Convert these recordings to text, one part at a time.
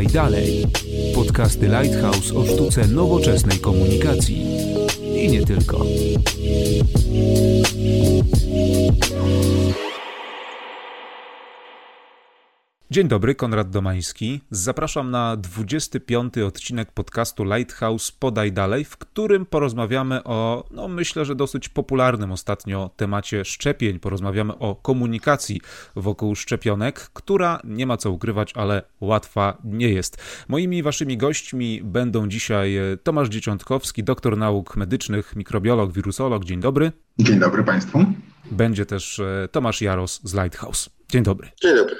Podaj dalej. Podcasty Lighthouse o sztuce nowoczesnej komunikacji. I nie tylko. Dzień dobry, Konrad Domański. Zapraszam na 25 odcinek podcastu Lighthouse Podaj Dalej, w którym porozmawiamy o, no myślę, że dosyć popularnym ostatnio temacie szczepień. Porozmawiamy o komunikacji wokół szczepionek, która nie ma co ukrywać, ale łatwa nie jest. Moimi waszymi gośćmi będą dzisiaj Tomasz Dzieciątkowski, doktor nauk medycznych, mikrobiolog, wirusolog. Dzień dobry. Dzień dobry Państwu. Będzie też e, Tomasz Jaros z Lighthouse. Dzień dobry. Dzień dobry.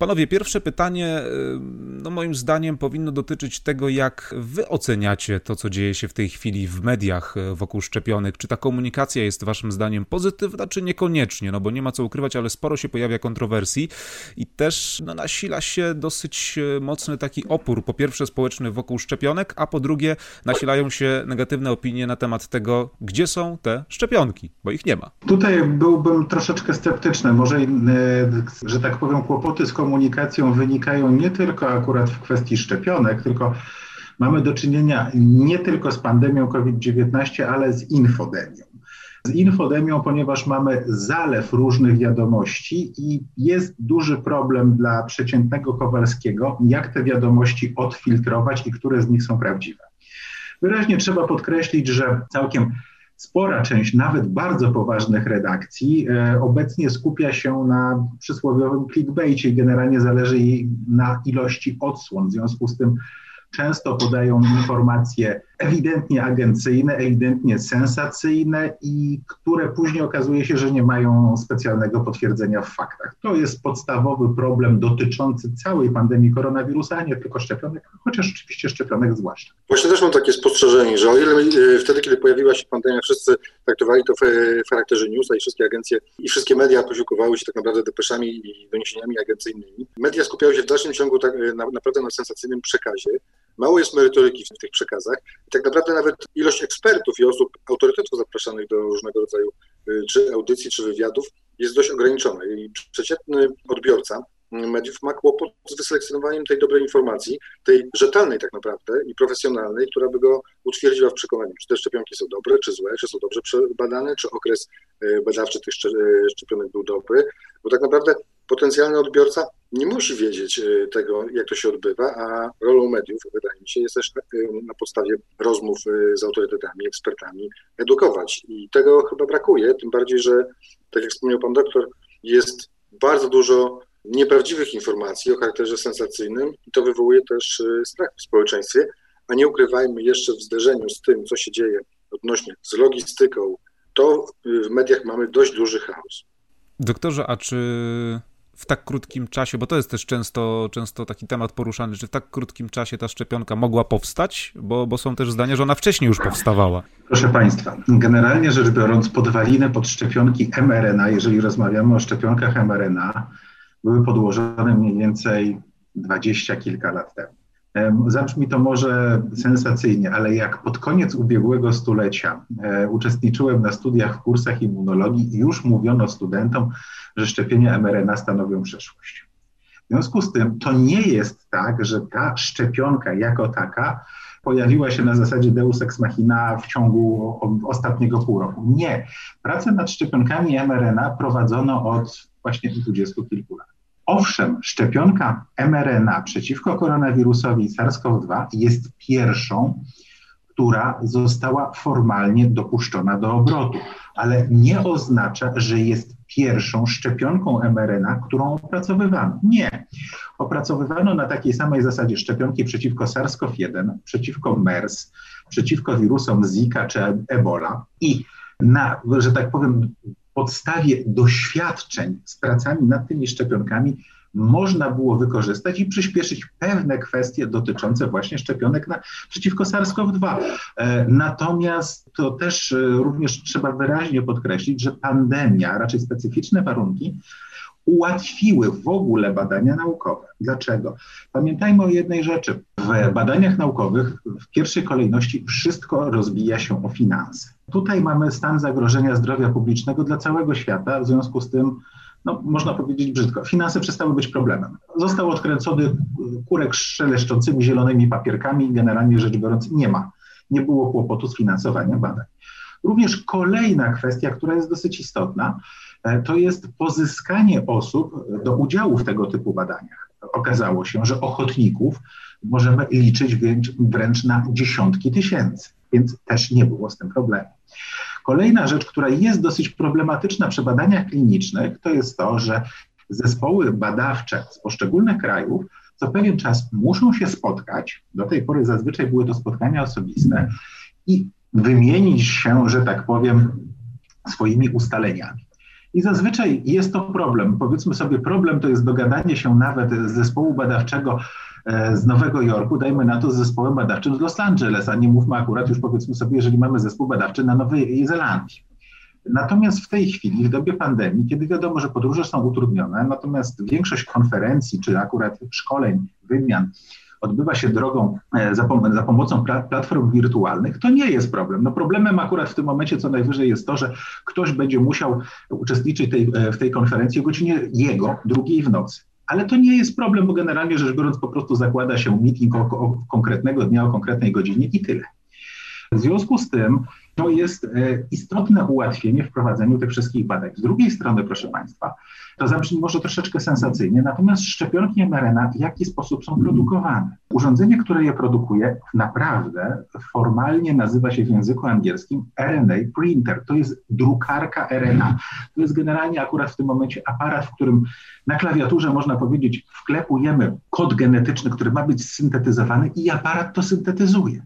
Panowie, pierwsze pytanie, y, no moim zdaniem, powinno dotyczyć tego, jak wy oceniacie to, co dzieje się w tej chwili w mediach y, wokół szczepionek. Czy ta komunikacja jest waszym zdaniem pozytywna, czy niekoniecznie? No bo nie ma co ukrywać, ale sporo się pojawia kontrowersji i też no, nasila się dosyć y, mocny taki opór, po pierwsze społeczny wokół szczepionek, a po drugie nasilają się negatywne opinie na temat tego, gdzie są te szczepionki, bo ich nie ma. Tutaj byłbym troszeczkę sceptyczny. Może, że tak powiem, kłopoty z komunikacją komunikacją wynikają nie tylko akurat w kwestii szczepionek, tylko mamy do czynienia nie tylko z pandemią COVID-19, ale z infodemią. Z infodemią, ponieważ mamy zalew różnych wiadomości i jest duży problem dla przeciętnego Kowalskiego, jak te wiadomości odfiltrować i które z nich są prawdziwe. Wyraźnie trzeba podkreślić, że całkiem spora część nawet bardzo poważnych redakcji e, obecnie skupia się na przysłowiowym clickbaitie i generalnie zależy jej na ilości odsłon. W związku z tym często podają informacje ewidentnie agencyjne, ewidentnie sensacyjne i które później okazuje się, że nie mają specjalnego potwierdzenia w faktach. To jest podstawowy problem dotyczący całej pandemii koronawirusa, a nie tylko szczepionek, chociaż oczywiście szczepionek zwłaszcza. Właśnie też mam takie spostrzeżenie, że o ile e, wtedy, kiedy pojawiła się pandemia, wszyscy traktowali to w charakterze newsa i wszystkie agencje i wszystkie media posiłkowały się tak naprawdę depeszami i doniesieniami agencyjnymi. Media skupiały się w dalszym ciągu tak, e, na, naprawdę na sensacyjnym przekazie. Mało jest merytoryki w tych przekazach tak naprawdę nawet ilość ekspertów i osób, autorytetów zapraszanych do różnego rodzaju y, czy audycji, czy wywiadów jest dość ograniczona. I przeciętny odbiorca mediów ma kłopot z wyselekcjonowaniem tej dobrej informacji, tej rzetelnej tak naprawdę i profesjonalnej, która by go utwierdziła w przekonaniu, czy te szczepionki są dobre, czy złe, czy są dobrze przebadane, czy okres y, badawczy tych y, szczepionek był dobry, bo tak naprawdę potencjalny odbiorca nie musi wiedzieć e, tego, jak to się odbywa, a rolą mediów, wydaje mi się, jest też e, na podstawie rozmów e, z autorytetami, ekspertami edukować. I tego chyba brakuje, tym bardziej, że, tak jak wspomniał pan doktor, jest bardzo dużo nieprawdziwych informacji o charakterze sensacyjnym i to wywołuje też strach w społeczeństwie, a nie ukrywajmy jeszcze w zderzeniu z tym, co się dzieje odnośnie z logistyką, to w mediach mamy dość duży chaos. Doktorze, a czy w tak krótkim czasie, bo to jest też często, często taki temat poruszany, czy w tak krótkim czasie ta szczepionka mogła powstać, bo, bo są też zdania, że ona wcześniej już powstawała. Proszę Państwa, generalnie rzecz biorąc, podwaliny pod szczepionki mRNA, jeżeli rozmawiamy o szczepionkach mRNA, były podłożone mniej więcej dwadzieścia kilka lat temu. Zabrzmi to może sensacyjnie, ale jak pod koniec ubiegłego stulecia e, uczestniczyłem na studiach w kursach immunologii, już mówiono studentom, że szczepienia mRNA stanowią przeszłość. W związku z tym to nie jest tak, że ta szczepionka jako taka pojawiła się na zasadzie Deus Ex Machina w ciągu ostatniego pół roku. Nie. Pracę nad szczepionkami mRNA prowadzono od właśnie dwudziestu kilku lat. Owszem, szczepionka mRNA przeciwko koronawirusowi SARS-CoV-2 jest pierwszą, która została formalnie dopuszczona do obrotu, ale nie oznacza, że jest pierwszą szczepionką mRNA, którą opracowywano. Nie. Opracowywano na takiej samej zasadzie szczepionki przeciwko SARS-CoV-1, przeciwko MERS, przeciwko wirusom Zika czy Ebola i na, że tak powiem, podstawie doświadczeń z pracami nad tymi szczepionkami można było wykorzystać i przyspieszyć pewne kwestie dotyczące właśnie szczepionek na, przeciwko SARS-CoV-2. E, natomiast to też e, również trzeba wyraźnie podkreślić, że pandemia, raczej specyficzne warunki, ułatwiły w ogóle badania naukowe. Dlaczego? Pamiętajmy o jednej rzeczy. W badaniach naukowych w pierwszej kolejności wszystko rozbija się o finanse. Tutaj mamy stan zagrożenia zdrowia publicznego dla całego świata, w związku z tym no, można powiedzieć brzydko, finanse przestały być problemem. Został odkręcony kurek szeleszczącymi zielonymi papierkami, generalnie rzecz biorąc nie ma, nie było kłopotu z finansowaniem badań. Również kolejna kwestia, która jest dosyć istotna, to jest pozyskanie osób do udziału w tego typu badaniach. Okazało się, że ochotników możemy liczyć wręcz, wręcz na dziesiątki tysięcy, więc też nie było z tym problemu. Kolejna rzecz, która jest dosyć problematyczna przy badaniach klinicznych, to jest to, że zespoły badawcze z poszczególnych krajów co pewien czas muszą się spotkać. Do tej pory zazwyczaj były to spotkania osobiste i wymienić się, że tak powiem, swoimi ustaleniami. I zazwyczaj jest to problem. Powiedzmy sobie, problem to jest dogadanie się nawet z zespołu badawczego e, z Nowego Jorku, dajmy na to z zespołem badawczym z Los Angeles, a nie mówmy akurat już powiedzmy sobie, jeżeli mamy zespół badawczy na Nowej Zelandii. Natomiast w tej chwili, w dobie pandemii, kiedy wiadomo, że podróże są utrudnione, natomiast większość konferencji czy akurat szkoleń, wymian odbywa się drogą e, za, pom za pomocą platform wirtualnych, to nie jest problem. No problemem akurat w tym momencie co najwyżej jest to, że ktoś będzie musiał uczestniczyć tej, e, w tej konferencji o godzinie jego, drugiej w nocy. Ale to nie jest problem, bo generalnie rzecz biorąc po prostu zakłada się meeting o, o konkretnego dnia, o konkretnej godzinie i tyle. W związku z tym to jest e, istotne ułatwienie w prowadzeniu tych wszystkich badań. Z drugiej strony, proszę Państwa, to zabrzmi może troszeczkę sensacyjnie, natomiast szczepionki mRNA w jaki sposób są produkowane? Urządzenie, które je produkuje, naprawdę formalnie nazywa się w języku angielskim RNA printer. To jest drukarka RNA. To jest generalnie akurat w tym momencie aparat, w którym na klawiaturze można powiedzieć, wklepujemy kod genetyczny, który ma być syntetyzowany i aparat to syntetyzuje.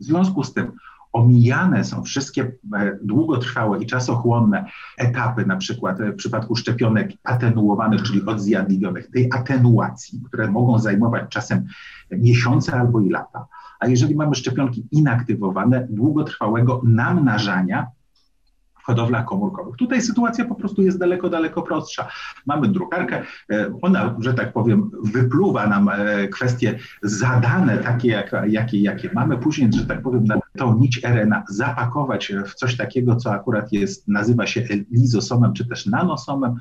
W związku z tym omijane są wszystkie e, długotrwałe i czasochłonne etapy, na przykład w przypadku szczepionek atenuowanych, czyli odzjadliwionych, tej atenuacji, które mogą zajmować czasem miesiące albo i lata. A jeżeli mamy szczepionki inaktywowane, długotrwałego namnażania, hodowlach komórkowych. Tutaj sytuacja po prostu jest daleko, daleko prostsza. Mamy drukarkę, e, ona, że tak powiem, wypluwa nam e, kwestie zadane, takie, jak, jakie, jakie mamy. Później, że tak powiem, tą nić RNA zapakować w coś takiego, co akurat jest, nazywa się lizosomem, czy też nanosomem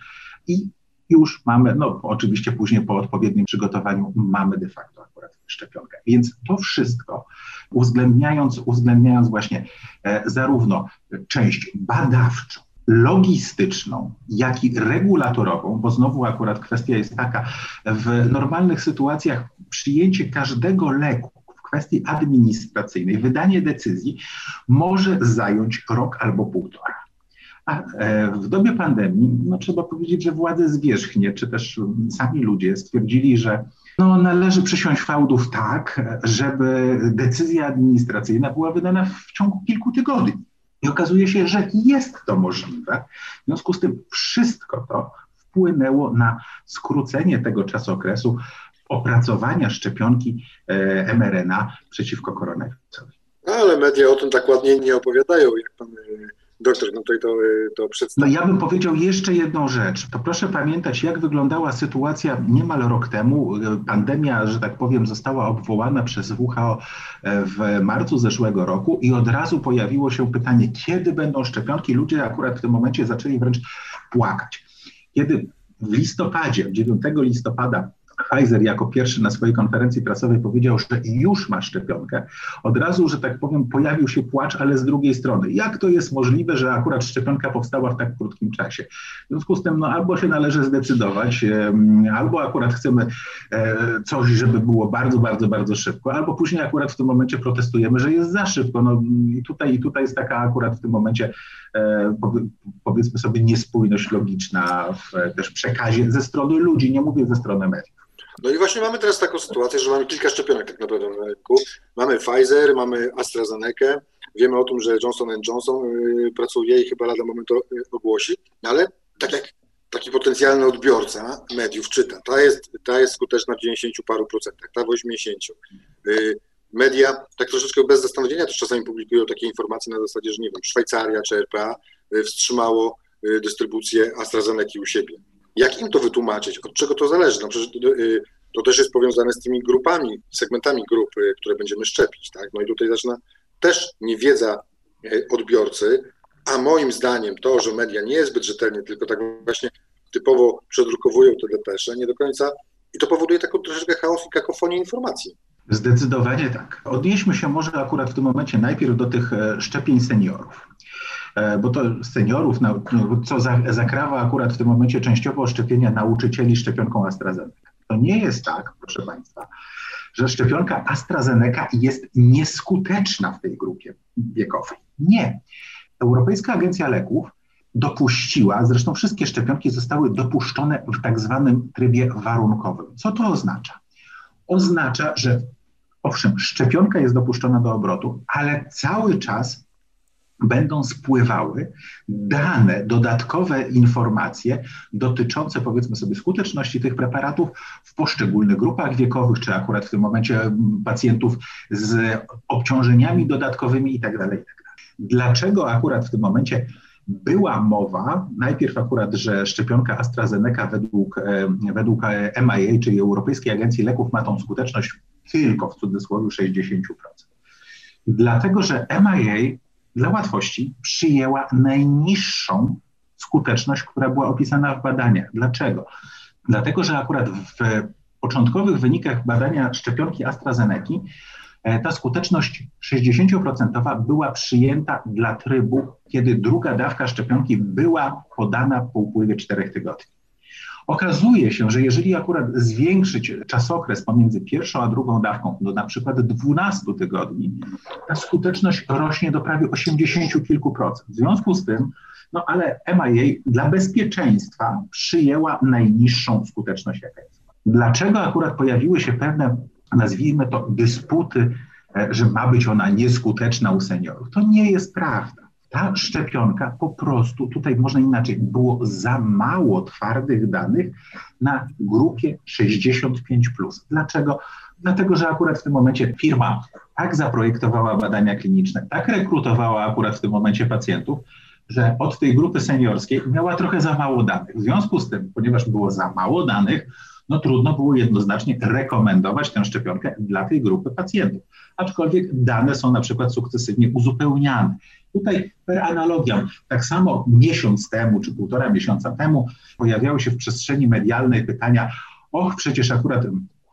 i już mamy, no oczywiście później po odpowiednim przygotowaniu mamy de facto akurat szczepionkę. Więc to wszystko uwzględniając, uwzględniając właśnie e, zarówno część badawczą, logistyczną, jak i regulatorową, bo znowu akurat kwestia jest taka, w normalnych sytuacjach przyjęcie każdego leku kwestii administracyjnej, wydanie decyzji może zająć rok albo półtora. A e, w dobie pandemii, no trzeba powiedzieć, że władze zwierzchnie, czy też sami ludzie stwierdzili, że no, należy przysiąść fałdów tak, żeby decyzja administracyjna była wydana w ciągu kilku tygodni. I okazuje się, że jest to możliwe. W związku z tym wszystko to wpłynęło na skrócenie tego czasookresu opracowania szczepionki e, mRNA przeciwko koronawirusowi. Ale media o tym tak ładnie nie opowiadają, jak pan e, doktor no tutaj to, y, to przedstawił. No ja bym powiedział jeszcze jedną rzecz. To proszę pamiętać, jak wyglądała sytuacja niemal rok temu. Pandemia, że tak powiem, została obwołana przez WHO e, w marcu zeszłego roku i od razu pojawiło się pytanie, kiedy będą szczepionki. Ludzie akurat w tym momencie zaczęli wręcz płakać. Kiedy w listopadzie, 9 listopada Pfizer jako pierwszy na swojej konferencji prasowej powiedział, że już ma szczepionkę, od razu, że tak powiem, pojawił się płacz, ale z drugiej strony, jak to jest możliwe, że akurat szczepionka powstała w tak krótkim czasie? W związku z tym, no, albo się należy zdecydować, albo akurat chcemy e, coś, żeby było bardzo, bardzo, bardzo szybko, albo później akurat w tym momencie protestujemy, że jest za szybko. No, i, tutaj, I tutaj jest taka akurat w tym momencie, e, powiedzmy sobie, niespójność logiczna w też przekazie ze strony ludzi, nie mówię ze strony mediów. No i właśnie mamy teraz taką sytuację, że mamy kilka szczepionek tak naprawdę na rynku. Mamy Pfizer, mamy AstraZeneca, wiemy o tym, że Johnson Johnson y, pracuje i chyba lada moment y, ogłosi, no ale tak jak taki potencjalny odbiorca mediów czyta, ta jest, ta jest skuteczna w 90 paru procentach, ta w 80. Y, media tak troszeczkę bez zastanowienia też czasami publikują takie informacje na zasadzie, że nie wiem, Szwajcaria czy RPA wstrzymało dystrybucję AstraZeneca u siebie. Jak im to wytłumaczyć? Od czego to zależy? No przecież y, to też jest powiązane z tymi grupami, segmentami grupy, które będziemy szczepić, tak? No i tutaj zaczyna też niewiedza y, odbiorcy, a moim zdaniem to, że media nie jest zbyt rzetelnie, tylko tak właśnie typowo przedrukowują te depesze, nie do końca i to powoduje taką troszeczkę chaos i kakofonię informacji. Zdecydowanie tak. Odnieśmy się może akurat w tym momencie najpierw do tych e, szczepień seniorów. E, bo to seniorów, no, co zakrawa akurat w tym momencie częściowo szczepienia nauczycieli szczepionką AstraZeneca. To nie jest tak, proszę Państwa, że szczepionka AstraZeneca jest nieskuteczna w tej grupie wiekowej. Nie. Europejska Agencja Leków dopuściła, zresztą wszystkie szczepionki zostały dopuszczone w tak zwanym trybie warunkowym. Co to oznacza? Oznacza, że owszem, szczepionka jest dopuszczona do obrotu, ale cały czas będą spływały dane, dodatkowe informacje dotyczące, powiedzmy sobie, skuteczności tych preparatów w poszczególnych grupach wiekowych, czy akurat w tym momencie pacjentów z obciążeniami dodatkowymi itd. Tak. Tak Dlaczego akurat w tym momencie była mowa, najpierw akurat, że szczepionka AstraZeneca według, e, według MIA, czyli Europejskiej Agencji Leków, ma tą skuteczność tylko w cudzysłowie 60%. Dlatego, że MIA dla łatwości przyjęła najniższą skuteczność, która była opisana w badaniach. Dlaczego? Dlatego, że akurat w początkowych wynikach badania szczepionki AstraZeneca e, ta skuteczność 60% była przyjęta dla trybu, kiedy druga dawka szczepionki była podana po upływie 4 tygodni. Okazuje się, że jeżeli akurat zwiększyć czasokres pomiędzy pierwszą a drugą dawką do na przykład 12 tygodni, ta skuteczność rośnie do prawie 80 kilku procent. W związku z tym, no ale MIA dla bezpieczeństwa przyjęła najniższą skuteczność, jest. Dlaczego akurat pojawiły się pewne, nazwijmy to, dysputy, e, że ma być ona nieskuteczna u seniorów? To nie jest prawda ta szczepionka po prostu, tutaj można inaczej, było za mało twardych danych na grupie 65. Dlaczego? Dlatego, że akurat w tym momencie firma tak zaprojektowała badania kliniczne, tak rekrutowała akurat w tym momencie pacjentów, że od tej grupy seniorskiej miała trochę za mało danych. W związku z tym, ponieważ było za mało danych, no trudno było jednoznacznie rekomendować tę szczepionkę dla tej grupy pacjentów. Aczkolwiek dane są na przykład sukcesywnie uzupełniane. Tutaj per analogiam, tak samo miesiąc temu czy półtora miesiąca temu pojawiały się w przestrzeni medialnej pytania, och, przecież akurat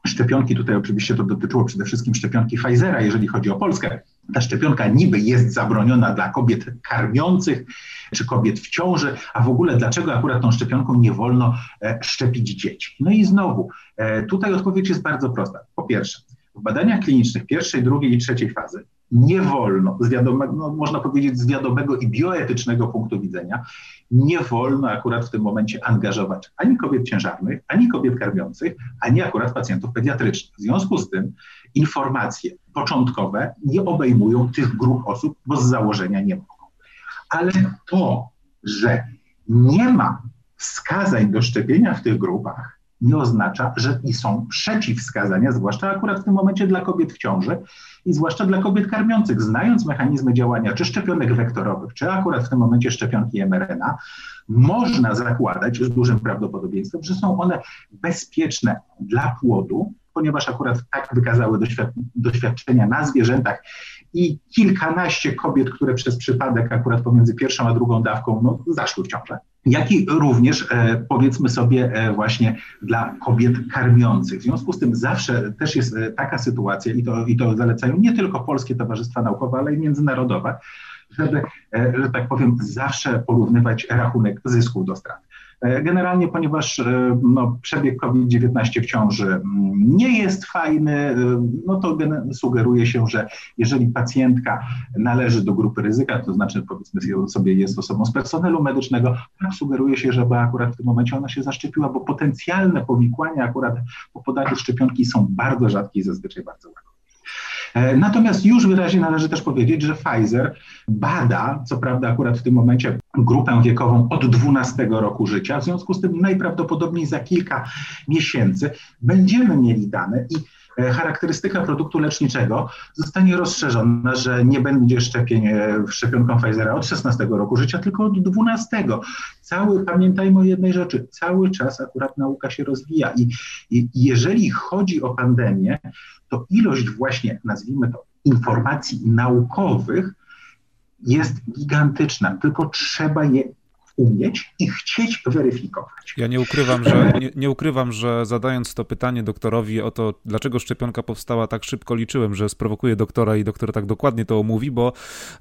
szczepionki, tutaj oczywiście to dotyczyło przede wszystkim szczepionki Pfizera, jeżeli chodzi o Polskę. Ta szczepionka niby jest zabroniona dla kobiet karmiących czy kobiet w ciąży, a w ogóle dlaczego akurat tą szczepionką nie wolno e, szczepić dzieci? No i znowu, e, tutaj odpowiedź jest bardzo prosta. Po pierwsze, w badaniach klinicznych pierwszej, drugiej i trzeciej fazy nie wolno, z wiadomego, no, można powiedzieć z wiadomego i bioetycznego punktu widzenia, nie wolno akurat w tym momencie angażować ani kobiet ciężarnych, ani kobiet karmiących, ani akurat pacjentów pediatrycznych. W związku z tym informacje początkowe nie obejmują tych grup osób, bo z założenia nie mogą. Ale to, że nie ma wskazań do szczepienia w tych grupach, nie oznacza, że i są przeciwwskazania, zwłaszcza akurat w tym momencie dla kobiet w ciąży i zwłaszcza dla kobiet karmiących. Znając mechanizmy działania czy szczepionek wektorowych, czy akurat w tym momencie szczepionki mRNA, można zakładać z dużym prawdopodobieństwem, że są one bezpieczne dla płodu, ponieważ akurat tak wykazały doświadczenia na zwierzętach i kilkanaście kobiet, które przez przypadek akurat pomiędzy pierwszą a drugą dawką no, zaszły w ciążę jak i również e, powiedzmy sobie e, właśnie dla kobiet karmiących. W związku z tym zawsze też jest e, taka sytuacja i to, i to zalecają nie tylko polskie towarzystwa naukowe, ale i międzynarodowe, żeby, że tak powiem, zawsze porównywać rachunek zysków do strat. E, generalnie, ponieważ e, no, przebieg COVID-19 w ciąży mm, nie jest fajny, e, no to sugeruje się, że jeżeli pacjentka należy do grupy ryzyka, to znaczy powiedzmy sobie jest osobą z personelu medycznego, tak sugeruje się, żeby akurat w tym momencie ona się zaszczepiła, bo potencjalne powikłania akurat po podaniu szczepionki są bardzo rzadkie i zazwyczaj bardzo łagodne. E, natomiast już wyraźnie należy też powiedzieć, że Pfizer bada, co prawda akurat w tym momencie grupę wiekową od 12 roku życia, w związku z tym najprawdopodobniej za kilka miesięcy będziemy mieli dane i charakterystyka produktu leczniczego zostanie rozszerzona, że nie będzie szczepień e, szczepionką Pfizera od 16 roku życia, tylko od 12. Cały, pamiętajmy o jednej rzeczy, cały czas akurat nauka się rozwija i, i jeżeli chodzi o pandemię, to ilość właśnie, nazwijmy to, informacji naukowych jest gigantyczna, tylko trzeba je umieć i chcieć weryfikować. Ja nie ukrywam, że, nie, nie, ukrywam, że zadając to pytanie doktorowi o to, dlaczego szczepionka powstała tak szybko, liczyłem, że sprowokuje doktora i doktor tak dokładnie to omówi, bo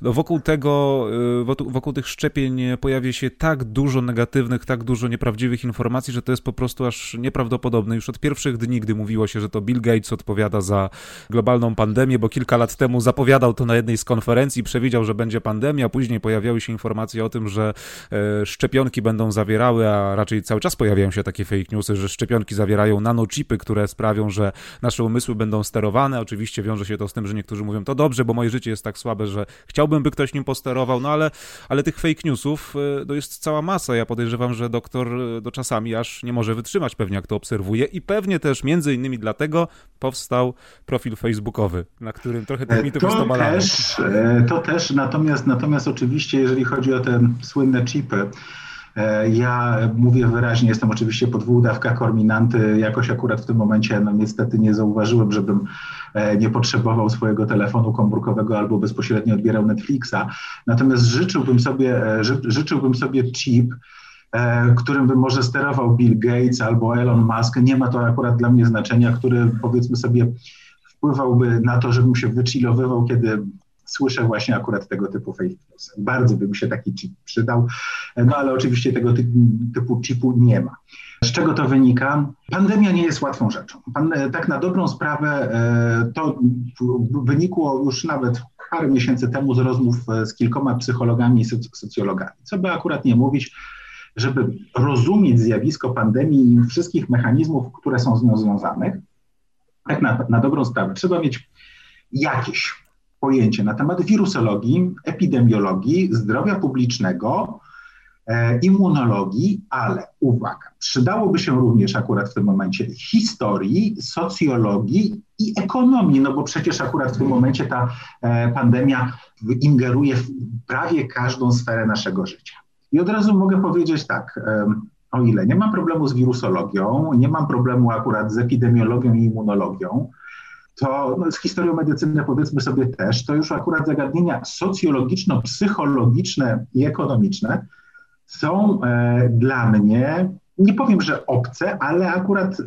wokół tego, y, wokół tych szczepień pojawia się tak dużo negatywnych, tak dużo nieprawdziwych informacji, że to jest po prostu aż nieprawdopodobne. Już od pierwszych dni, gdy mówiło się, że to Bill Gates odpowiada za globalną pandemię, bo kilka lat temu zapowiadał to na jednej z konferencji, przewidział, że będzie pandemia, później pojawiały się informacje o tym, że e, szczepionki będą zawierały, a raczej cały czas pojawiają się takie fake newsy, że szczepionki zawierają nanochipy, które sprawią, że nasze umysły będą sterowane. Oczywiście wiąże się to z tym, że niektórzy mówią, to dobrze, bo moje życie jest tak słabe, że chciałbym, by ktoś nim posterował, no ale, ale tych fake newsów e, to jest cała masa. Ja podejrzewam, że doktor do e, czasami aż nie może wytrzymać pewnie, jak to obserwuje i pewnie też między innymi dlatego powstał profil facebookowy, na którym trochę tych mitów jest też, To też, natomiast, natomiast oczywiście, jeżeli chodzi o te słynne chipy, e, ja mówię wyraźnie, jestem oczywiście po dwóch dawkach korminanty. Jakoś akurat w tym momencie, no niestety nie zauważyłem, żebym e, nie potrzebował swojego telefonu komórkowego albo bezpośrednio odbierał Netflixa. Natomiast życzyłbym sobie, e, ży, życzyłbym sobie chip, którym by może sterował Bill Gates albo Elon Musk. Nie ma to akurat dla mnie znaczenia, który powiedzmy sobie wpływałby na to, żebym się wychillowywał, kiedy słyszę właśnie akurat tego typu fake news. Bardzo by mi się taki chip przydał, no ale oczywiście tego typu chipu nie ma. Z czego to wynika? Pandemia nie jest łatwą rzeczą. Pan, tak na dobrą sprawę e, to wynikło już nawet parę miesięcy temu z rozmów e, z kilkoma psychologami i socjologami. Co by akurat nie mówić, żeby rozumieć zjawisko pandemii i wszystkich mechanizmów, które są z nią związane, tak na, na dobrą sprawę trzeba mieć jakieś pojęcie na temat wirusologii, epidemiologii, zdrowia publicznego, e, immunologii, ale uwaga, przydałoby się również akurat w tym momencie historii, socjologii i ekonomii, no bo przecież akurat w tym momencie ta e, pandemia ingeruje w prawie każdą sferę naszego życia. I od razu mogę powiedzieć tak, o ile nie mam problemu z wirusologią, nie mam problemu akurat z epidemiologią i immunologią, to no, z historią medycyny powiedzmy sobie też, to już akurat zagadnienia socjologiczno-psychologiczne i ekonomiczne są e, dla mnie, nie powiem, że obce, ale akurat e,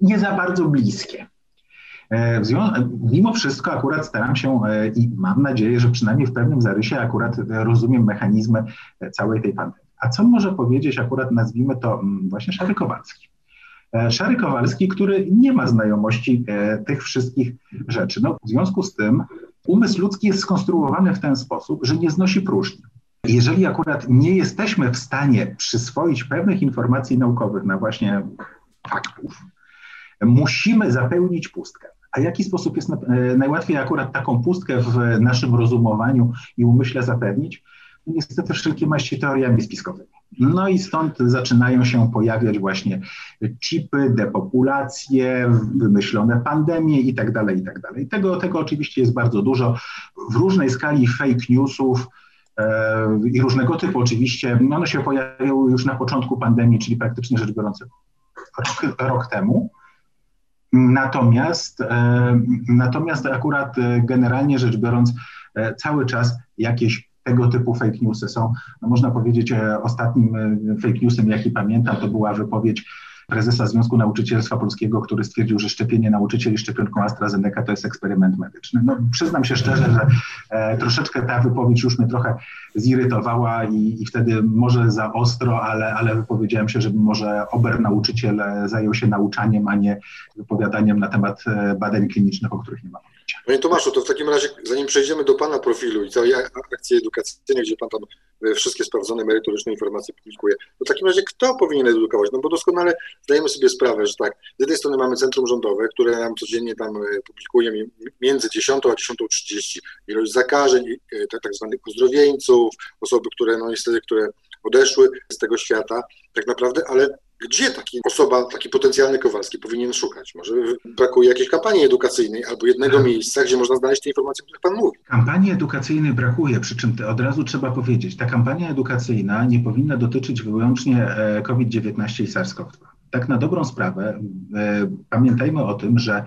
nie za bardzo bliskie. E, mimo wszystko akurat staram się e, i mam nadzieję, że przynajmniej w pewnym zarysie akurat rozumiem mechanizmy całej tej pandemii. A co może powiedzieć akurat, nazwijmy to mm, właśnie Szary Kowalski? E, Szary Kowalski, który nie ma znajomości e, tych wszystkich rzeczy. No, w związku z tym umysł ludzki jest skonstruowany w ten sposób, że nie znosi próżni. Jeżeli akurat nie jesteśmy w stanie przyswoić pewnych informacji naukowych na właśnie faktów, musimy zapełnić pustkę. A jaki sposób jest e, najłatwiej akurat taką pustkę w naszym rozumowaniu i umyśle zapewnić? No, niestety wszelkie maści teoriami spiskowymi. No i stąd zaczynają się pojawiać właśnie chipy, depopulacje, wymyślone pandemie i tak dalej, i tak. Tego, tego oczywiście jest bardzo dużo. W różnej skali fake newsów, e, i różnego typu oczywiście. One się pojawiały już na początku pandemii, czyli praktycznie rzecz biorąc rok, rok temu. Natomiast, e, natomiast akurat e, generalnie rzecz biorąc, cały czas jakieś tego typu fake newsy są. No można powiedzieć, e, ostatnim e, fake newsem, jaki pamiętam, to była wypowiedź prezesa Związku Nauczycielstwa Polskiego, który stwierdził, że szczepienie nauczycieli szczepionką AstraZeneca to jest eksperyment medyczny. No, przyznam się szczerze, że e, troszeczkę ta wypowiedź już mnie trochę zirytowała i, i, wtedy może za ostro, ale, ale wypowiedziałem się, żeby może ober nauczyciel zajął się nauczaniem, a nie wypowiadaniem na temat e, badań klinicznych, o których nie ma pojęcia. Panie Tomaszu, to w takim razie, zanim przejdziemy do Pana profilu i całej akcji edukacyjnej, gdzie Pan tam e, wszystkie sprawdzone merytoryczne informacje publikuje, to w takim razie kto powinien edukować? No bo doskonale zdajemy sobie sprawę, że tak, z jednej strony mamy centrum rządowe, które nam codziennie tam publikuje między 10 a 10.30 ilość zakażeń, tak, tak zwanych uzdrowieńców, osoby, które no niestety, które odeszły z tego świata tak naprawdę, ale gdzie taki osoba, taki potencjalny Kowalski powinien szukać? Może brakuje jakiejś kampanii edukacyjnej albo jednego tak. miejsca, gdzie można znaleźć te informacje, o których Pan mówi. Kampanii edukacyjnej brakuje, przy czym od razu trzeba powiedzieć, ta kampania edukacyjna nie powinna dotyczyć wyłącznie e, COVID-19 i SARS-CoV-2. Tak na dobrą sprawę e, pamiętajmy o tym, że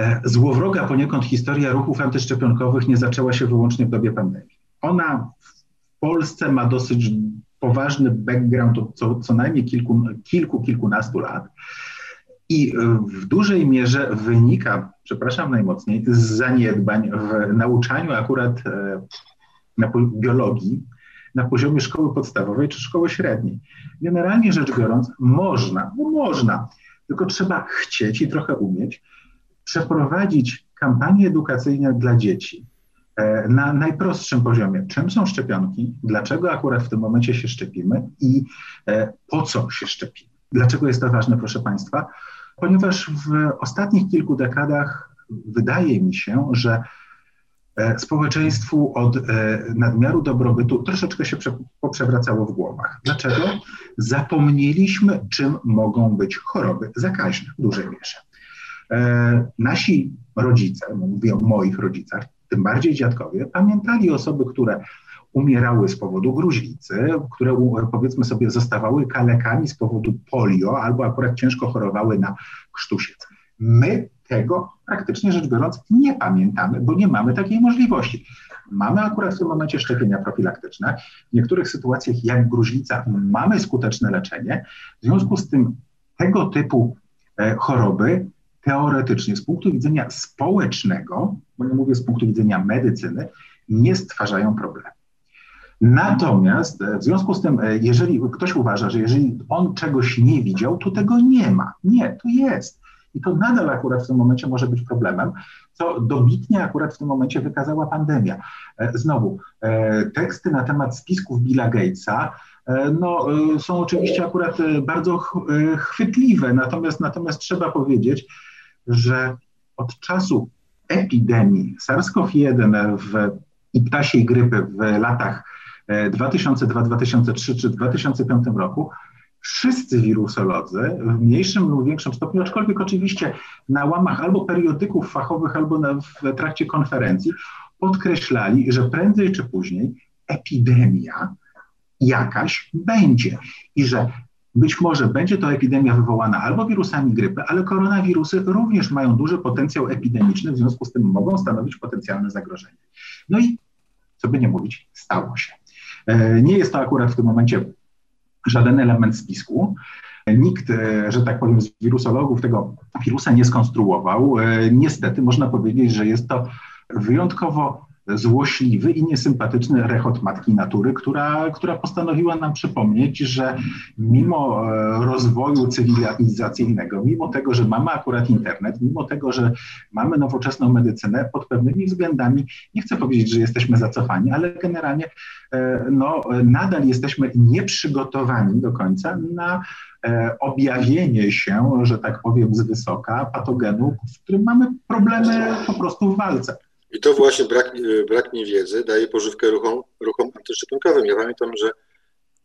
e, złowroga poniekąd historia ruchów antyszczepionkowych nie zaczęła się wyłącznie w dobie pandemii. Ona w Polsce ma dosyć poważny background od co, co najmniej kilku, kilku, kilkunastu lat. I w dużej mierze wynika, przepraszam najmocniej, z zaniedbań w nauczaniu akurat e, na biologii na poziomie szkoły podstawowej czy szkoły średniej. Generalnie rzecz biorąc, można, no można, tylko trzeba chcieć i trochę umieć przeprowadzić kampanie edukacyjne dla dzieci na najprostszym poziomie. Czym są szczepionki? Dlaczego akurat w tym momencie się szczepimy i e, po co się szczepimy? Dlaczego jest to ważne, proszę Państwa? Ponieważ w ostatnich kilku dekadach wydaje mi się, że e, społeczeństwu od nadmiaru dobrobytu troszeczkę się poprzewracało w głowach. Dlaczego? Zapomnieliśmy, czym mogą być choroby zakaźne w dużej mierze. E, nasi rodzice, mówię o moich rodzicach, tym bardziej dziadkowie, pamiętali osoby, które umierały z powodu gruźlicy, które powiedzmy sobie zostawały kalekami z powodu polio albo akurat ciężko chorowały na krztusiec. My tego praktycznie rzecz biorąc nie pamiętamy, bo nie mamy takiej możliwości. Mamy akurat w tym momencie szczepienia profilaktyczne. W niektórych sytuacjach, jak gruźlica, mamy skuteczne leczenie. W związku z tym tego typu e, choroby teoretycznie z punktu widzenia społecznego, bo nie mówię z punktu widzenia medycyny, nie stwarzają problemu. Natomiast e, w związku z tym, e, jeżeli ktoś uważa, że jeżeli on czegoś nie widział, to tego nie ma. Nie, to jest. I to nadal akurat w tym momencie może być problemem, co dobitnie akurat w tym momencie wykazała pandemia. E, znowu, teksty na temat spisków Billa Gatesa no, są oczywiście akurat bardzo chwytliwe, natomiast, natomiast trzeba powiedzieć, że od czasu epidemii SARS-CoV-1 w, i ptasiej grypy w latach 2002-2003 e, czy 2005 roku wszyscy wirusolodzy w mniejszym lub większym stopniu, aczkolwiek oczywiście na łamach albo periodyków fachowych, albo na, w trakcie konferencji, podkreślali, że prędzej czy później epidemia jakaś będzie i że być może będzie to epidemia wywołana albo wirusami grypy, ale koronawirusy również mają duży potencjał epidemiczny, w związku z tym mogą stanowić potencjalne zagrożenie. No i co by nie mówić, stało się. E, nie jest to akurat w tym momencie żaden element spisku. Nikt, e, że tak powiem, z wirusologów tego wirusa nie skonstruował. E, niestety można powiedzieć, że jest to wyjątkowo złośliwy i niesympatyczny rechot matki natury, która, która postanowiła nam przypomnieć, że mimo e, rozwoju cywilizacyjnego, mimo tego, że mamy akurat internet, mimo tego, że mamy nowoczesną medycynę, pod pewnymi względami, nie chcę powiedzieć, że jesteśmy zacofani, ale generalnie e, no, nadal jesteśmy nieprzygotowani do końca na e, objawienie się, że tak powiem, z wysoka patogenu, z którym mamy problemy po prostu w walce. I to właśnie brak, brak mi wiedzy daje pożywkę ruchom, ruchom antyszczepionkowym. Ja pamiętam, że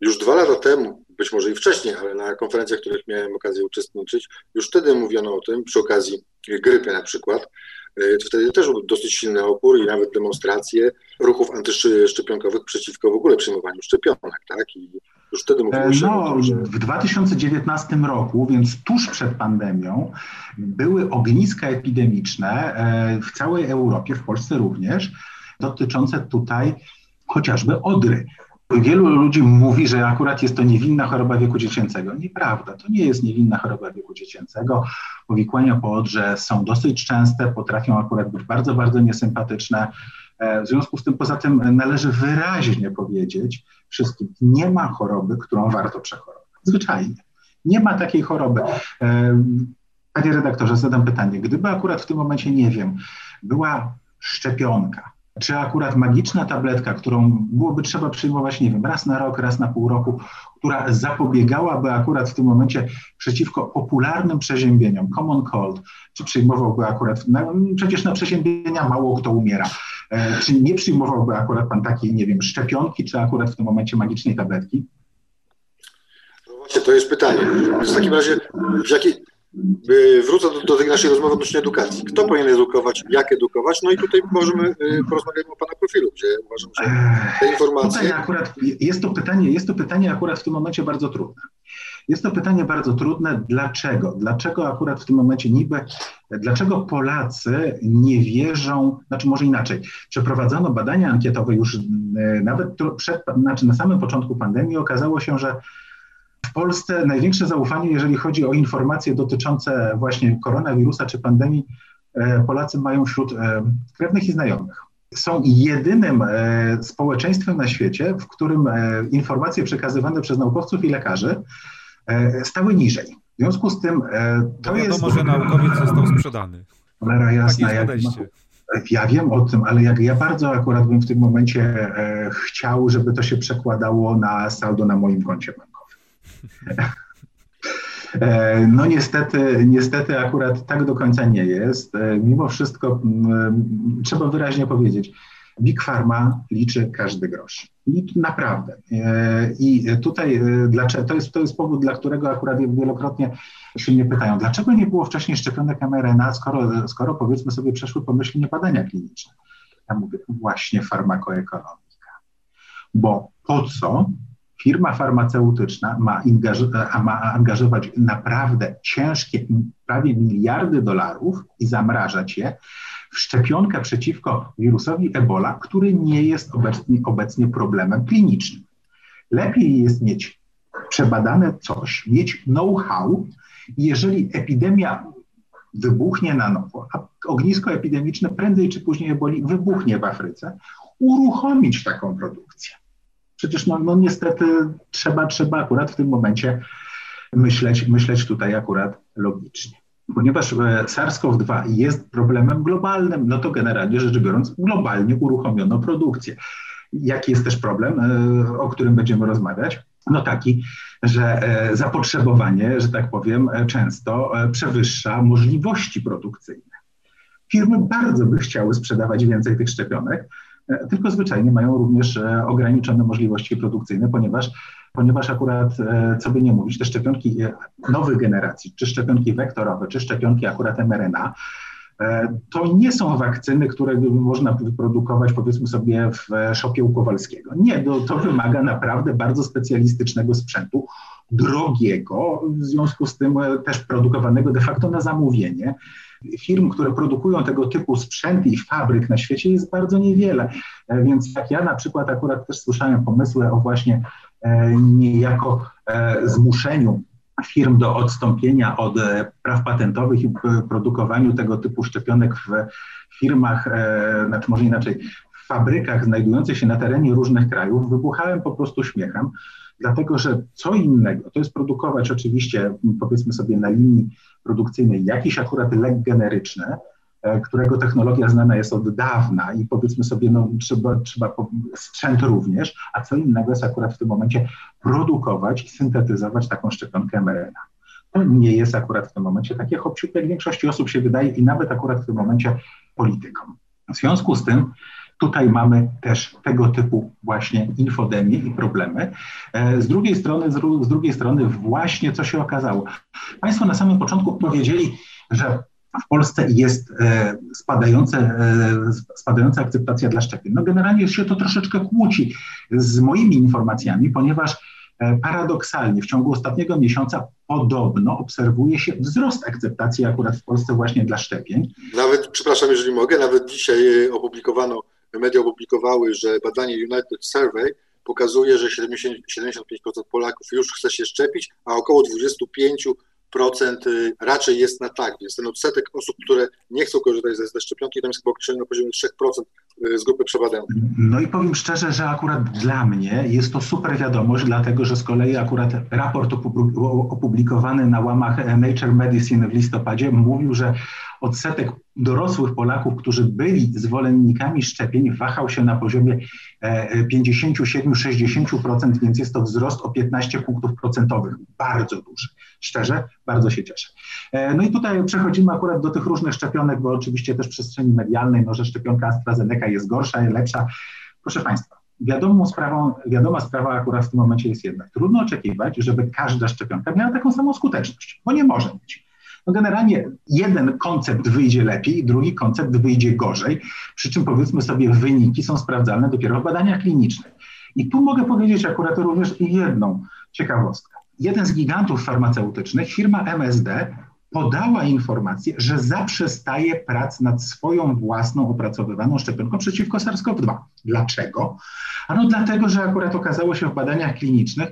już dwa lata temu, być może i wcześniej, ale na konferencjach, w których miałem okazję uczestniczyć, już wtedy mówiono o tym, przy okazji grypy na przykład, E, wtedy też był dosyć silny opór i nawet demonstracje ruchów antyszczepionkowych przeciwko w ogóle przyjmowaniu szczepionek, tak? I już wtedy mówiło się no. W 2019 roku, więc tuż przed pandemią, były ogniska epidemiczne e, w całej Europie, w Polsce również, dotyczące tutaj chociażby Odry. Wielu ludzi mówi, że akurat jest to niewinna choroba wieku dziecięcego. Nieprawda, to nie jest niewinna choroba wieku dziecięcego. Powikłania po odrze są dosyć częste, potrafią akurat być bardzo, bardzo niesympatyczne. E, w związku z tym, poza tym należy wyraźnie powiedzieć wszystkim, nie ma choroby, którą warto przechorować. Zwyczajnie. Nie ma takiej choroby. E, panie redaktorze, zadam pytanie. Gdyby akurat w tym momencie, nie wiem, była szczepionka, czy akurat magiczna tabletka, którą byłoby trzeba przyjmować, nie wiem, raz na rok, raz na pół roku, która zapobiegałaby akurat w tym momencie przeciwko popularnym przeziębieniom, common cold, czy przyjmowałby akurat, no, przecież na przeziębienia mało kto umiera, e, czy nie przyjmowałby akurat pan takiej, nie wiem, szczepionki, czy akurat w tym momencie magicznej tabletki? No właśnie, to jest pytanie. W takim razie, w jakiej, Wrócę do, do tej naszej rozmowy odnośnie edukacji. Kto powinien edukować, jak edukować? No i tutaj możemy y, porozmawiać o Pana profilu, gdzie uważam, że te informacje... Tutaj akurat jest to pytanie, jest to pytanie akurat w tym momencie bardzo trudne. Jest to pytanie bardzo trudne. Dlaczego? Dlaczego akurat w tym momencie niby, dlaczego Polacy nie wierzą, znaczy może inaczej, przeprowadzono badania ankietowe już e, nawet przed, znaczy na samym początku pandemii okazało się, że w Polsce największe zaufanie, jeżeli chodzi o informacje dotyczące właśnie koronawirusa czy pandemii, e, Polacy mają wśród e, krewnych i znajomych. Są jedynym społeczeństwem na świecie, w którym informacje przekazywane przez naukowców i lekarzy E, stały niżej. W związku z tym e, to jest... Wiadomo, że naukowiec został sprzedany. Cholera jasna. Jak, ja wiem o tym, ale jak ja bardzo akurat bym w tym momencie e, chciał, żeby to się przekładało na saldo na moim koncie. E, no niestety, niestety akurat tak do końca nie jest. E, mimo wszystko trzeba wyraźnie powiedzieć, Big Pharma liczy każdy grosz. Naprawdę. E, I tutaj e, dlaczego, to, jest, to jest powód, dla którego akurat wielokrotnie się mnie pytają, dlaczego nie było wcześniej szczepionek mRNA, skoro, skoro powiedzmy sobie przeszły pomyślnie badania kliniczne. Ja mówię, właśnie farmakoekonomika. Bo po co firma farmaceutyczna ma, ma angażować naprawdę ciężkie, prawie miliardy dolarów i zamrażać je, w szczepionkę przeciwko wirusowi Ebola, który nie jest obecnie, obecnie problemem klinicznym. Lepiej jest mieć przebadane coś, mieć know-how, jeżeli epidemia wybuchnie na nowo, a ognisko epidemiczne prędzej czy później eboli wybuchnie w Afryce, uruchomić taką produkcję. Przecież no, no niestety trzeba, trzeba akurat w tym momencie myśleć, myśleć tutaj akurat logicznie. Ponieważ e, SARS-CoV-2 jest problemem globalnym, no to generalnie rzecz biorąc, globalnie uruchomiono produkcję. Jaki jest też problem, e, o którym będziemy rozmawiać? No taki, że e, zapotrzebowanie, że tak powiem, często przewyższa możliwości produkcyjne. Firmy bardzo by chciały sprzedawać więcej tych szczepionek, tylko zwyczajnie mają również ograniczone możliwości produkcyjne, ponieważ ponieważ akurat, e, co by nie mówić, te szczepionki e, nowych generacji, czy szczepionki wektorowe, czy szczepionki akurat mRNA, e, to nie są wakcyny, które można wyprodukować, powiedzmy sobie, w szopie u Kowalskiego. Nie, to wymaga naprawdę bardzo specjalistycznego sprzętu, drogiego, w związku z tym też produkowanego de facto na zamówienie. Firm, które produkują tego typu sprzęt i fabryk na świecie jest bardzo niewiele. Więc jak ja na przykład akurat też słyszałem pomysły o właśnie E, niejako e, zmuszeniu firm do odstąpienia od e, praw patentowych i produkowaniu tego typu szczepionek w firmach, znaczy może inaczej, w fabrykach znajdujących się na terenie różnych krajów, wybuchałem po prostu śmiechem, dlatego że co innego to jest produkować oczywiście, powiedzmy sobie, na linii produkcyjnej jakiś akurat lek generyczny, E, którego technologia znana jest od dawna i powiedzmy sobie, no, trzeba, trzeba sprzęt również, a co innego jest akurat w tym momencie produkować i syntetyzować taką szczepionkę mRNA. To nie jest akurat w tym momencie takie hop jak większości osób się wydaje i nawet akurat w tym momencie politykom. W związku z tym tutaj mamy też tego typu właśnie infodemię i problemy. E, z drugiej strony, z drugiej strony właśnie co się okazało. Państwo na samym początku powiedzieli, że w Polsce jest e, spadające, e, spadająca akceptacja dla szczepień. No generalnie się to troszeczkę kłóci z moimi informacjami, ponieważ paradoksalnie w ciągu ostatniego miesiąca podobno obserwuje się wzrost akceptacji akurat w Polsce właśnie dla szczepień. Nawet, przepraszam, jeżeli mogę, nawet dzisiaj opublikowano, media opublikowały, że badanie United Survey pokazuje, że 70, 75% Polaków już chce się szczepić, a około 25% procent y, raczej jest na tak, więc ten odsetek osób, które nie chcą korzystać ze, ze szczepionki, tam jest chyba określony na poziomie 3% y, z grupy przebadanej. No i powiem szczerze, że akurat dla mnie jest to super wiadomość, dlatego że z kolei akurat raport opublikowany na łamach Nature Medicine w listopadzie mówił, że odsetek dorosłych Polaków, którzy byli zwolennikami szczepień, wahał się na poziomie 57-60%, e, więc jest to wzrost o 15 punktów procentowych. Bardzo duży. Szczerze, bardzo się cieszę. E, no i tutaj przechodzimy akurat do tych różnych szczepionek, bo oczywiście też w przestrzeni medialnej, no, że szczepionka AstraZeneca jest gorsza, lepsza. Proszę Państwa, wiadomą sprawą, wiadoma sprawa akurat w tym momencie jest jedna. Trudno oczekiwać, żeby każda szczepionka miała taką samą skuteczność, bo nie może mieć. No generalnie jeden koncept wyjdzie lepiej, drugi koncept wyjdzie gorzej, przy czym powiedzmy sobie wyniki są sprawdzalne dopiero w badaniach klinicznych. I tu mogę powiedzieć akurat również jedną ciekawostkę. jeden z gigantów farmaceutycznych, firma MSD, podała informację, że zaprzestaje prac nad swoją własną opracowywaną szczepionką przeciwko SARS-CoV-2. Dlaczego? Ano dlatego, że akurat okazało się w badaniach klinicznych,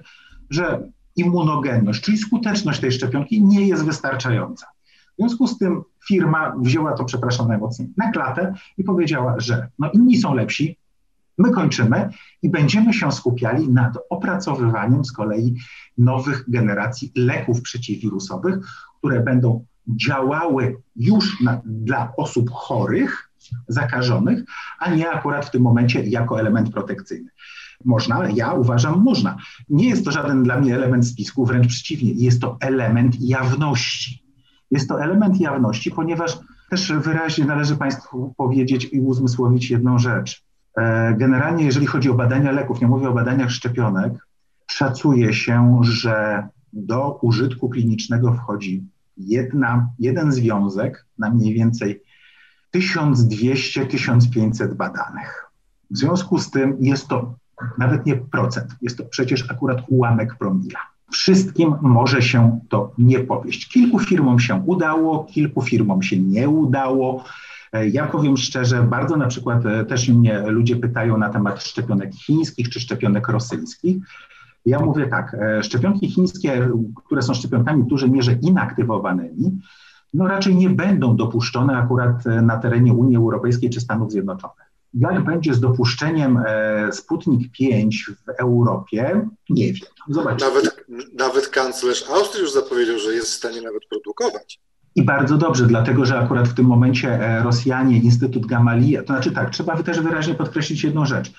że immunogenność, czyli skuteczność tej szczepionki nie jest wystarczająca. W związku z tym firma wzięła to, przepraszam najmocniej, na klatę i powiedziała, że no inni są lepsi, my kończymy i będziemy się skupiali nad opracowywaniem z kolei nowych generacji leków przeciwwirusowych, które będą działały już na, dla osób chorych, zakażonych, a nie akurat w tym momencie jako element protekcyjny. Można, ja uważam, można. Nie jest to żaden dla mnie element spisku, wręcz przeciwnie, jest to element jawności. Jest to element jawności, ponieważ też wyraźnie należy Państwu powiedzieć i uzmysłowić jedną rzecz. E, generalnie, jeżeli chodzi o badania leków, nie mówię o badaniach szczepionek, szacuje się, że do użytku klinicznego wchodzi jedna, jeden związek na mniej więcej 1200-1500 badanych. W związku z tym jest to nawet nie procent, jest to przecież akurat ułamek promila. Wszystkim może się to nie powieść. Kilku firmom się udało, kilku firmom się nie udało. Ja powiem szczerze, bardzo na przykład e, też mnie ludzie pytają na temat szczepionek chińskich czy szczepionek rosyjskich. Ja mówię tak, e, szczepionki chińskie, które są szczepionkami w dużej mierze inaktywowanymi, no raczej nie będą dopuszczone akurat na terenie Unii Europejskiej czy Stanów Zjednoczonych. Jak będzie z dopuszczeniem Sputnik 5 w Europie, nie wiem. Zobaczcie. Nawet, nawet kanclerz Austrii już zapowiedział, że jest w stanie nawet produkować. I bardzo dobrze, dlatego że akurat w tym momencie e, Rosjanie, Instytut Gamalija, to znaczy tak, trzeba też wyraźnie podkreślić jedną rzecz.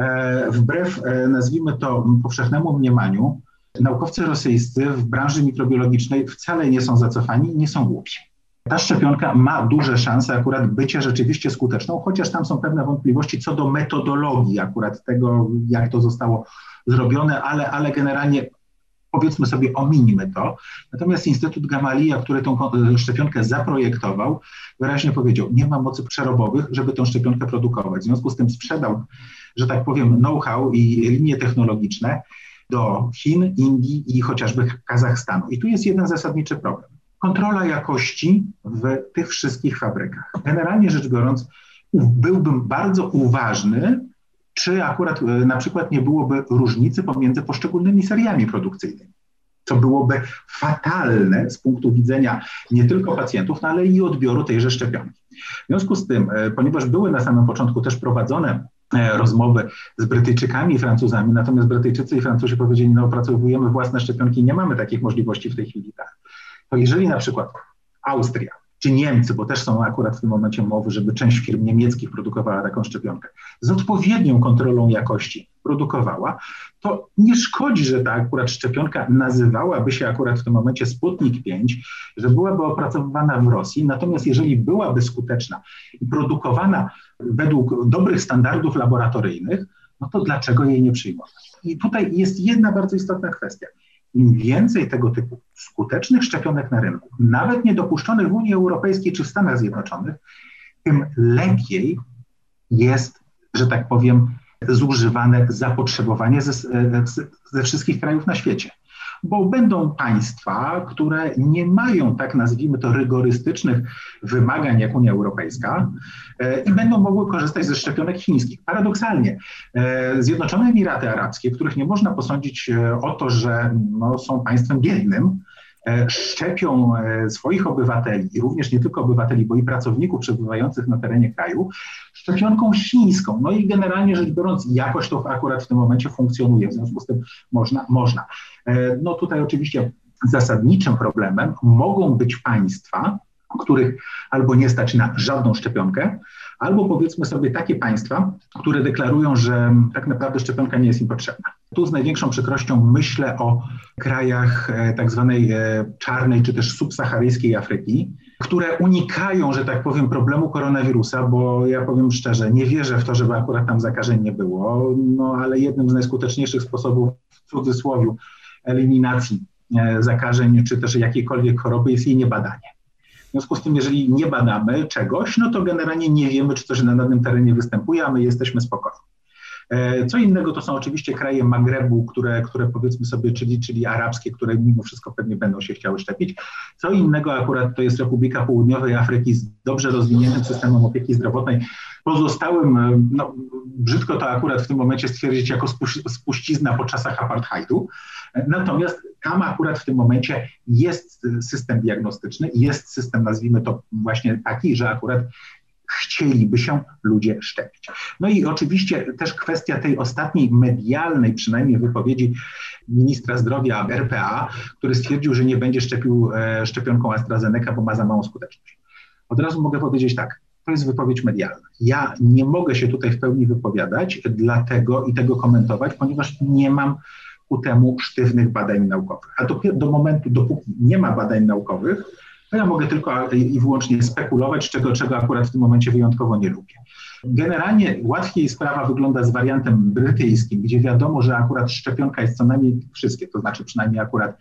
E, wbrew, e, nazwijmy to, powszechnemu mniemaniu, naukowcy rosyjscy w branży mikrobiologicznej wcale nie są zacofani nie są głupi. Ta szczepionka ma duże szanse akurat bycia rzeczywiście skuteczną, chociaż tam są pewne wątpliwości co do metodologii akurat tego, jak to zostało zrobione, ale, ale generalnie powiedzmy sobie, ominimy to. Natomiast Instytut Gamalija, który tą szczepionkę zaprojektował, wyraźnie powiedział, nie ma mocy przerobowych, żeby tą szczepionkę produkować. W związku z tym sprzedał, że tak powiem, know-how i linie technologiczne do Chin, Indii i chociażby Kazachstanu. I tu jest jeden zasadniczy problem. Kontrola jakości w tych wszystkich fabrykach. Generalnie rzecz biorąc, byłbym bardzo uważny czy akurat e, na przykład nie byłoby różnicy pomiędzy poszczególnymi seriami produkcyjnymi. Co byłoby fatalne z punktu widzenia nie tylko pacjentów, no ale i odbioru tejże szczepionki. W związku z tym, e, ponieważ były na samym początku też prowadzone rozmowy z Brytyjczykami i Francuzami, natomiast Brytyjczycy i Francuzi powiedzieli, no opracowujemy własne szczepionki, nie mamy takich możliwości w tej chwili. Tak. To jeżeli na przykład Austria czy Niemcy, bo też są akurat w tym momencie mowy, żeby część firm niemieckich produkowała taką szczepionkę, z odpowiednią kontrolą jakości produkowała, to nie szkodzi, że ta akurat szczepionka nazywałaby się akurat w tym momencie Sputnik 5, że byłaby opracowywana w Rosji, natomiast jeżeli byłaby skuteczna i produkowana według dobrych standardów laboratoryjnych, no to dlaczego jej nie przyjmować? I tutaj jest jedna bardzo istotna kwestia im więcej tego typu skutecznych szczepionek na rynku, nawet niedopuszczonych w Unii Europejskiej czy w Stanach Zjednoczonych, tym lepiej jest, że tak powiem, zużywane zapotrzebowanie ze, ze wszystkich krajów na świecie bo będą państwa, które nie mają, tak nazwijmy to, rygorystycznych wymagań jak Unia Europejska e, i będą mogły korzystać ze szczepionek chińskich. Paradoksalnie, e, Zjednoczone Emiraty Arabskie, których nie można posądzić e, o to, że no, są państwem biednym, szczepią swoich obywateli również nie tylko obywateli, bo i pracowników przebywających na terenie kraju szczepionką chińską. No i generalnie rzecz biorąc, jakoś to akurat w tym momencie funkcjonuje, w związku z tym można, można. E, no tutaj oczywiście zasadniczym problemem mogą być państwa, których albo nie stać na żadną szczepionkę, albo powiedzmy sobie takie państwa, które deklarują, że tak naprawdę szczepionka nie jest im potrzebna. Tu z największą przykrością myślę o krajach e, tak zwanej e, czarnej czy też subsaharyjskiej Afryki, które unikają, że tak powiem, problemu koronawirusa, bo ja powiem szczerze, nie wierzę w to, żeby akurat tam zakażeń nie było, no ale jednym z najskuteczniejszych sposobów w cudzysłowie eliminacji e, zakażeń czy też jakiejkolwiek choroby jest jej niebadanie. W związku z tym, jeżeli nie badamy czegoś, no to generalnie nie wiemy, czy coś na danym terenie występuje, a my jesteśmy spokojni. E, co innego to są oczywiście kraje Magrebu, które, które powiedzmy sobie, czyli, czyli arabskie, które mimo wszystko pewnie będą się chciały szczepić. Co innego akurat to jest Republika Południowej Afryki z dobrze rozwiniętym systemem opieki zdrowotnej, pozostałym, e, no, brzydko to akurat w tym momencie stwierdzić jako spuścizna po czasach apartheidu. Natomiast tam akurat w tym momencie jest system diagnostyczny, jest system, nazwijmy to właśnie taki, że akurat chcieliby się ludzie szczepić. No i oczywiście też kwestia tej ostatniej medialnej, przynajmniej wypowiedzi ministra zdrowia RPA, który stwierdził, że nie będzie szczepił e, szczepionką AstraZeneca, bo ma za małą skuteczność. Od razu mogę powiedzieć tak, to jest wypowiedź medialna. Ja nie mogę się tutaj w pełni wypowiadać, dlatego i tego komentować, ponieważ nie mam ku temu sztywnych badań naukowych. A do, do momentu, dopóki nie ma badań naukowych, ja mogę tylko i wyłącznie spekulować, czego, czego akurat w tym momencie wyjątkowo nie lubię. Generalnie łatwiej sprawa wygląda z wariantem brytyjskim, gdzie wiadomo, że akurat szczepionka jest co najmniej wszystkie, to znaczy przynajmniej akurat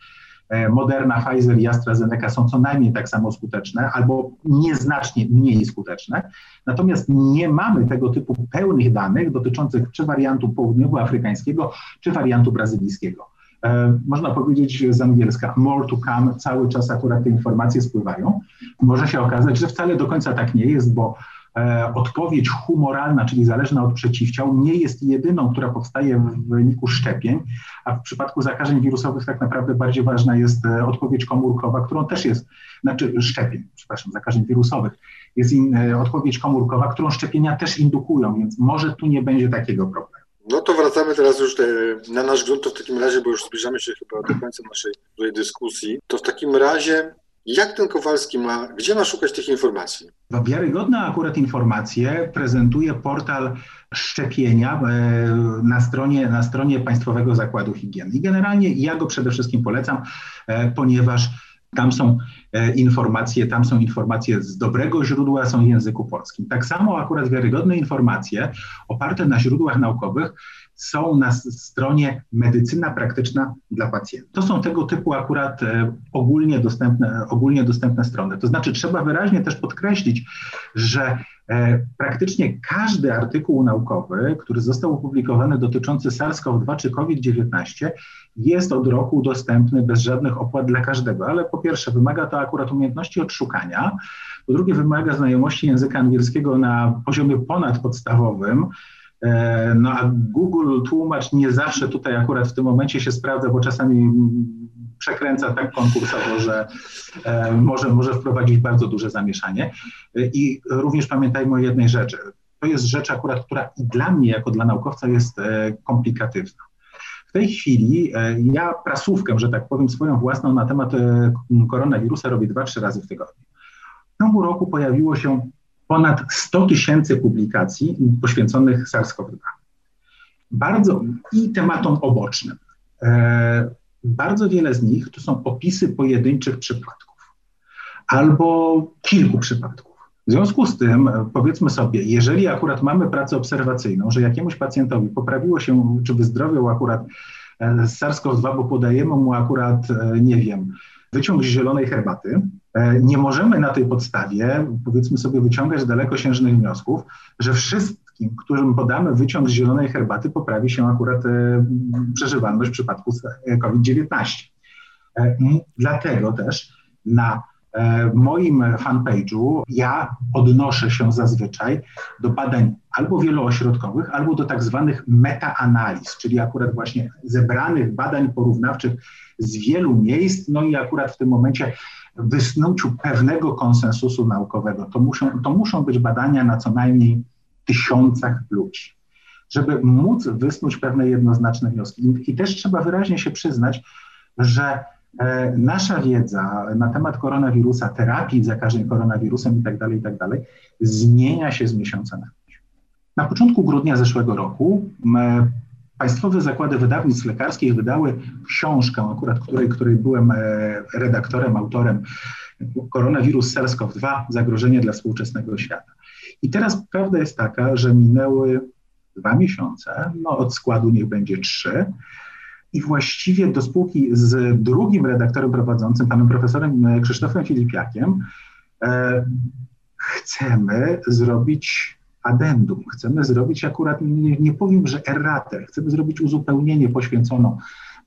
e, Moderna, Pfizer i AstraZeneca są co najmniej tak samo skuteczne albo nieznacznie mniej skuteczne. Natomiast nie mamy tego typu pełnych danych dotyczących czy wariantu południowoafrykańskiego, czy wariantu brazylijskiego. E, można powiedzieć z angielska more to come, cały czas akurat te informacje spływają. Może się okazać, że wcale do końca tak nie jest, bo e, odpowiedź humoralna, czyli zależna od przeciwciał, nie jest jedyną, która powstaje w wyniku szczepień, a w przypadku zakażeń wirusowych tak naprawdę bardziej ważna jest e, odpowiedź komórkowa, którą też jest, znaczy szczepień, przepraszam, zakażeń wirusowych, jest in, odpowiedź komórkowa, którą szczepienia też indukują, więc może tu nie będzie takiego problemu. No to wracamy teraz już na nasz grunt, to w takim razie, bo już zbliżamy się chyba do końca naszej tutaj dyskusji, to w takim razie jak ten Kowalski ma, gdzie ma szukać tych informacji? No, wiarygodne akurat informacje prezentuje portal szczepienia e, na stronie, na stronie Państwowego Zakładu Higieny. I generalnie ja go przede wszystkim polecam, e, ponieważ tam są e, informacje, tam są informacje z dobrego źródła, są w języku polskim. Tak samo akurat wiarygodne informacje oparte na źródłach naukowych są na stronie medycyna praktyczna dla pacjentów. To są tego typu akurat e, ogólnie dostępne, ogólnie dostępne strony. To znaczy trzeba wyraźnie też podkreślić, że praktycznie każdy artykuł naukowy, który został opublikowany dotyczący SARS-CoV-2 czy COVID-19 jest od roku dostępny bez żadnych opłat dla każdego, ale po pierwsze wymaga to akurat umiejętności odszukania, po drugie wymaga znajomości języka angielskiego na poziomie ponadpodstawowym, e, no a Google tłumacz nie zawsze tutaj akurat w tym momencie się sprawdza, bo czasami przekręca tak konkursowo, że e, może, może wprowadzić bardzo duże zamieszanie. E, I również pamiętajmy o jednej rzeczy. To jest rzecz akurat, która i dla mnie, jako dla naukowca, jest komplikatywna. W tej chwili e, ja prasówkę, że tak powiem, swoją własną na temat e, koronawirusa robię dwa, trzy razy w tygodniu. W ciągu roku pojawiło się ponad 100 tysięcy publikacji poświęconych SARS-CoV-2. Bardzo i tematom obocznym. E, bardzo wiele z nich to są opisy pojedynczych przypadków albo kilku przypadków. W związku z tym, powiedzmy sobie, jeżeli akurat mamy pracę obserwacyjną, że jakiemuś pacjentowi poprawiło się, czy wyzdrowiał akurat e, z SARS-CoV-2, bo podajemy mu akurat, e, nie wiem, wyciąg z zielonej herbaty, e, nie możemy na tej podstawie, powiedzmy sobie, wyciągać dalekosiężnych wniosków, że wszystkim, którym podamy wyciąg z zielonej herbaty, poprawi się akurat przeżywalność w przypadku COVID-19. Dlatego też na E, moim fanpage'u ja odnoszę się zazwyczaj do badań albo wieloośrodkowych, albo do tak zwanych metaanaliz, czyli akurat właśnie zebranych badań porównawczych z wielu miejsc, no i akurat w tym momencie wysnuciu pewnego konsensusu naukowego. To muszą, to muszą być badania na co najmniej tysiącach ludzi, żeby móc wysnuć pewne jednoznaczne wnioski. I też trzeba wyraźnie się przyznać, że E, nasza wiedza na temat koronawirusa, terapii zakażeń koronawirusem itd., tak itd. Tak zmienia się z miesiąca na miesiąc. Na początku grudnia zeszłego roku Państwowe Zakłady Wydawnictw Lekarskich wydały książkę, akurat której, której byłem e, redaktorem, autorem, Koronawirus SARS-CoV-2, zagrożenie dla współczesnego świata. I teraz prawda jest taka, że minęły dwa miesiące, no od składu niech będzie trzy, i właściwie do spółki z drugim redaktorem prowadzącym, panem profesorem Krzysztofem Filipiakiem, e, chcemy zrobić addendum, chcemy zrobić akurat, nie, nie powiem, że erratę, chcemy zrobić uzupełnienie poświęconą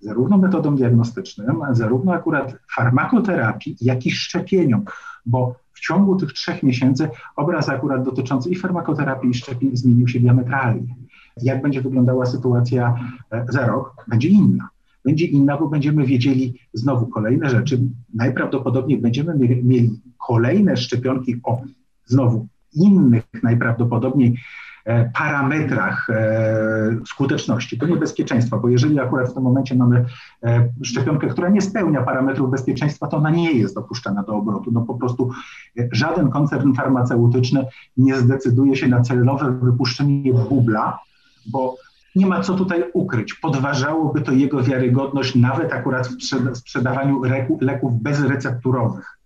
zarówno metodom diagnostycznym, zarówno akurat farmakoterapii, jak i szczepieniom, bo ciągu tych trzech miesięcy obraz akurat dotyczący i farmakoterapii, i szczepień zmienił się diametralnie. Jak będzie wyglądała sytuacja e, za rok, będzie inna. Będzie inna, bo będziemy wiedzieli znowu kolejne rzeczy. Najprawdopodobniej będziemy mieli kolejne szczepionki o znowu innych najprawdopodobniej parametrach e, skuteczności, to niebezpieczeństwa, bo jeżeli akurat w tym momencie mamy e, szczepionkę, która nie spełnia parametrów bezpieczeństwa, to ona nie jest dopuszczana do obrotu. No po prostu żaden koncern farmaceutyczny nie zdecyduje się na celowe wypuszczenie bubla, bo nie ma co tutaj ukryć. Podważałoby to jego wiarygodność nawet akurat w sprzedawaniu leków bezrecepturowych.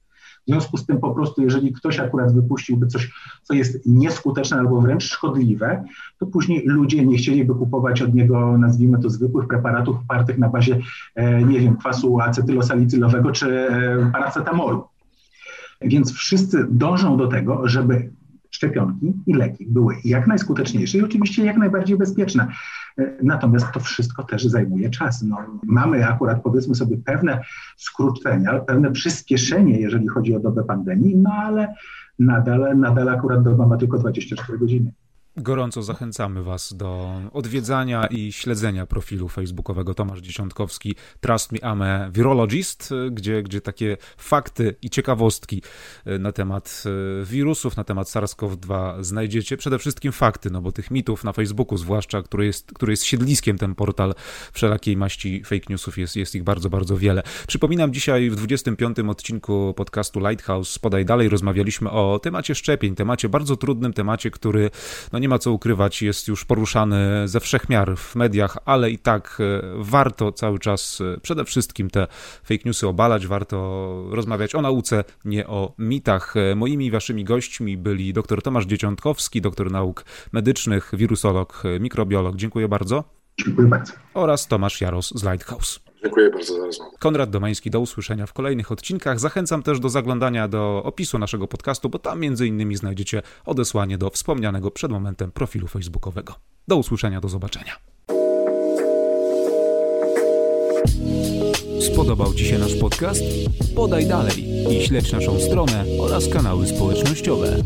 W związku z tym po prostu, jeżeli ktoś akurat wypuściłby coś, co jest nieskuteczne albo wręcz szkodliwe, to później ludzie nie chcieliby kupować od niego, nazwijmy to, zwykłych preparatów opartych na bazie, e, nie wiem, kwasu acetylosalicylowego czy e, paracetamolu. Więc wszyscy dążą do tego, żeby szczepionki i leki były jak najskuteczniejsze i oczywiście jak najbardziej bezpieczne. Natomiast to wszystko też zajmuje czas. No, mamy akurat powiedzmy sobie pewne skrócenia, pewne przyspieszenie, jeżeli chodzi o dobę pandemii, no ale nadal, nadal akurat doba ma tylko 24 godziny. Gorąco zachęcamy Was do odwiedzania i śledzenia profilu facebookowego Tomasz Dziesiątkowski Trust Me I'm a Virologist, gdzie, gdzie takie fakty i ciekawostki e, na temat e, wirusów, na temat SARS-CoV-2 znajdziecie. Przede wszystkim fakty, no bo tych mitów na Facebooku zwłaszcza, który jest, który jest siedliskiem ten portal wszelakiej maści fake newsów, jest, jest ich bardzo, bardzo wiele. Przypominam, dzisiaj w 25. odcinku podcastu Lighthouse Podaj Dalej rozmawialiśmy o temacie szczepień, temacie bardzo trudnym, temacie, który no nie nie ma co ukrywać, jest już poruszany ze wszech miar w mediach, ale i tak e, warto cały czas e, przede wszystkim te fake newsy obalać, warto rozmawiać o nauce, nie o mitach. E, moimi waszymi gośćmi byli dr Tomasz Dzieciątkowski, doktor nauk medycznych, wirusolog, mikrobiolog. Dziękuję bardzo. Dziękuję bardzo. Oraz Tomasz Jaros z Lighthouse. Dziękuję bardzo za rozmowę. Konrad Domański, do usłyszenia w kolejnych odcinkach. Zachęcam też do zaglądania do opisu naszego podcastu, bo tam między innymi znajdziecie odesłanie do wspomnianego przed momentem profilu facebookowego. Do usłyszenia, do zobaczenia. Spodobał Ci się nasz podcast? Podaj dalej i śledź naszą stronę oraz kanały społecznościowe.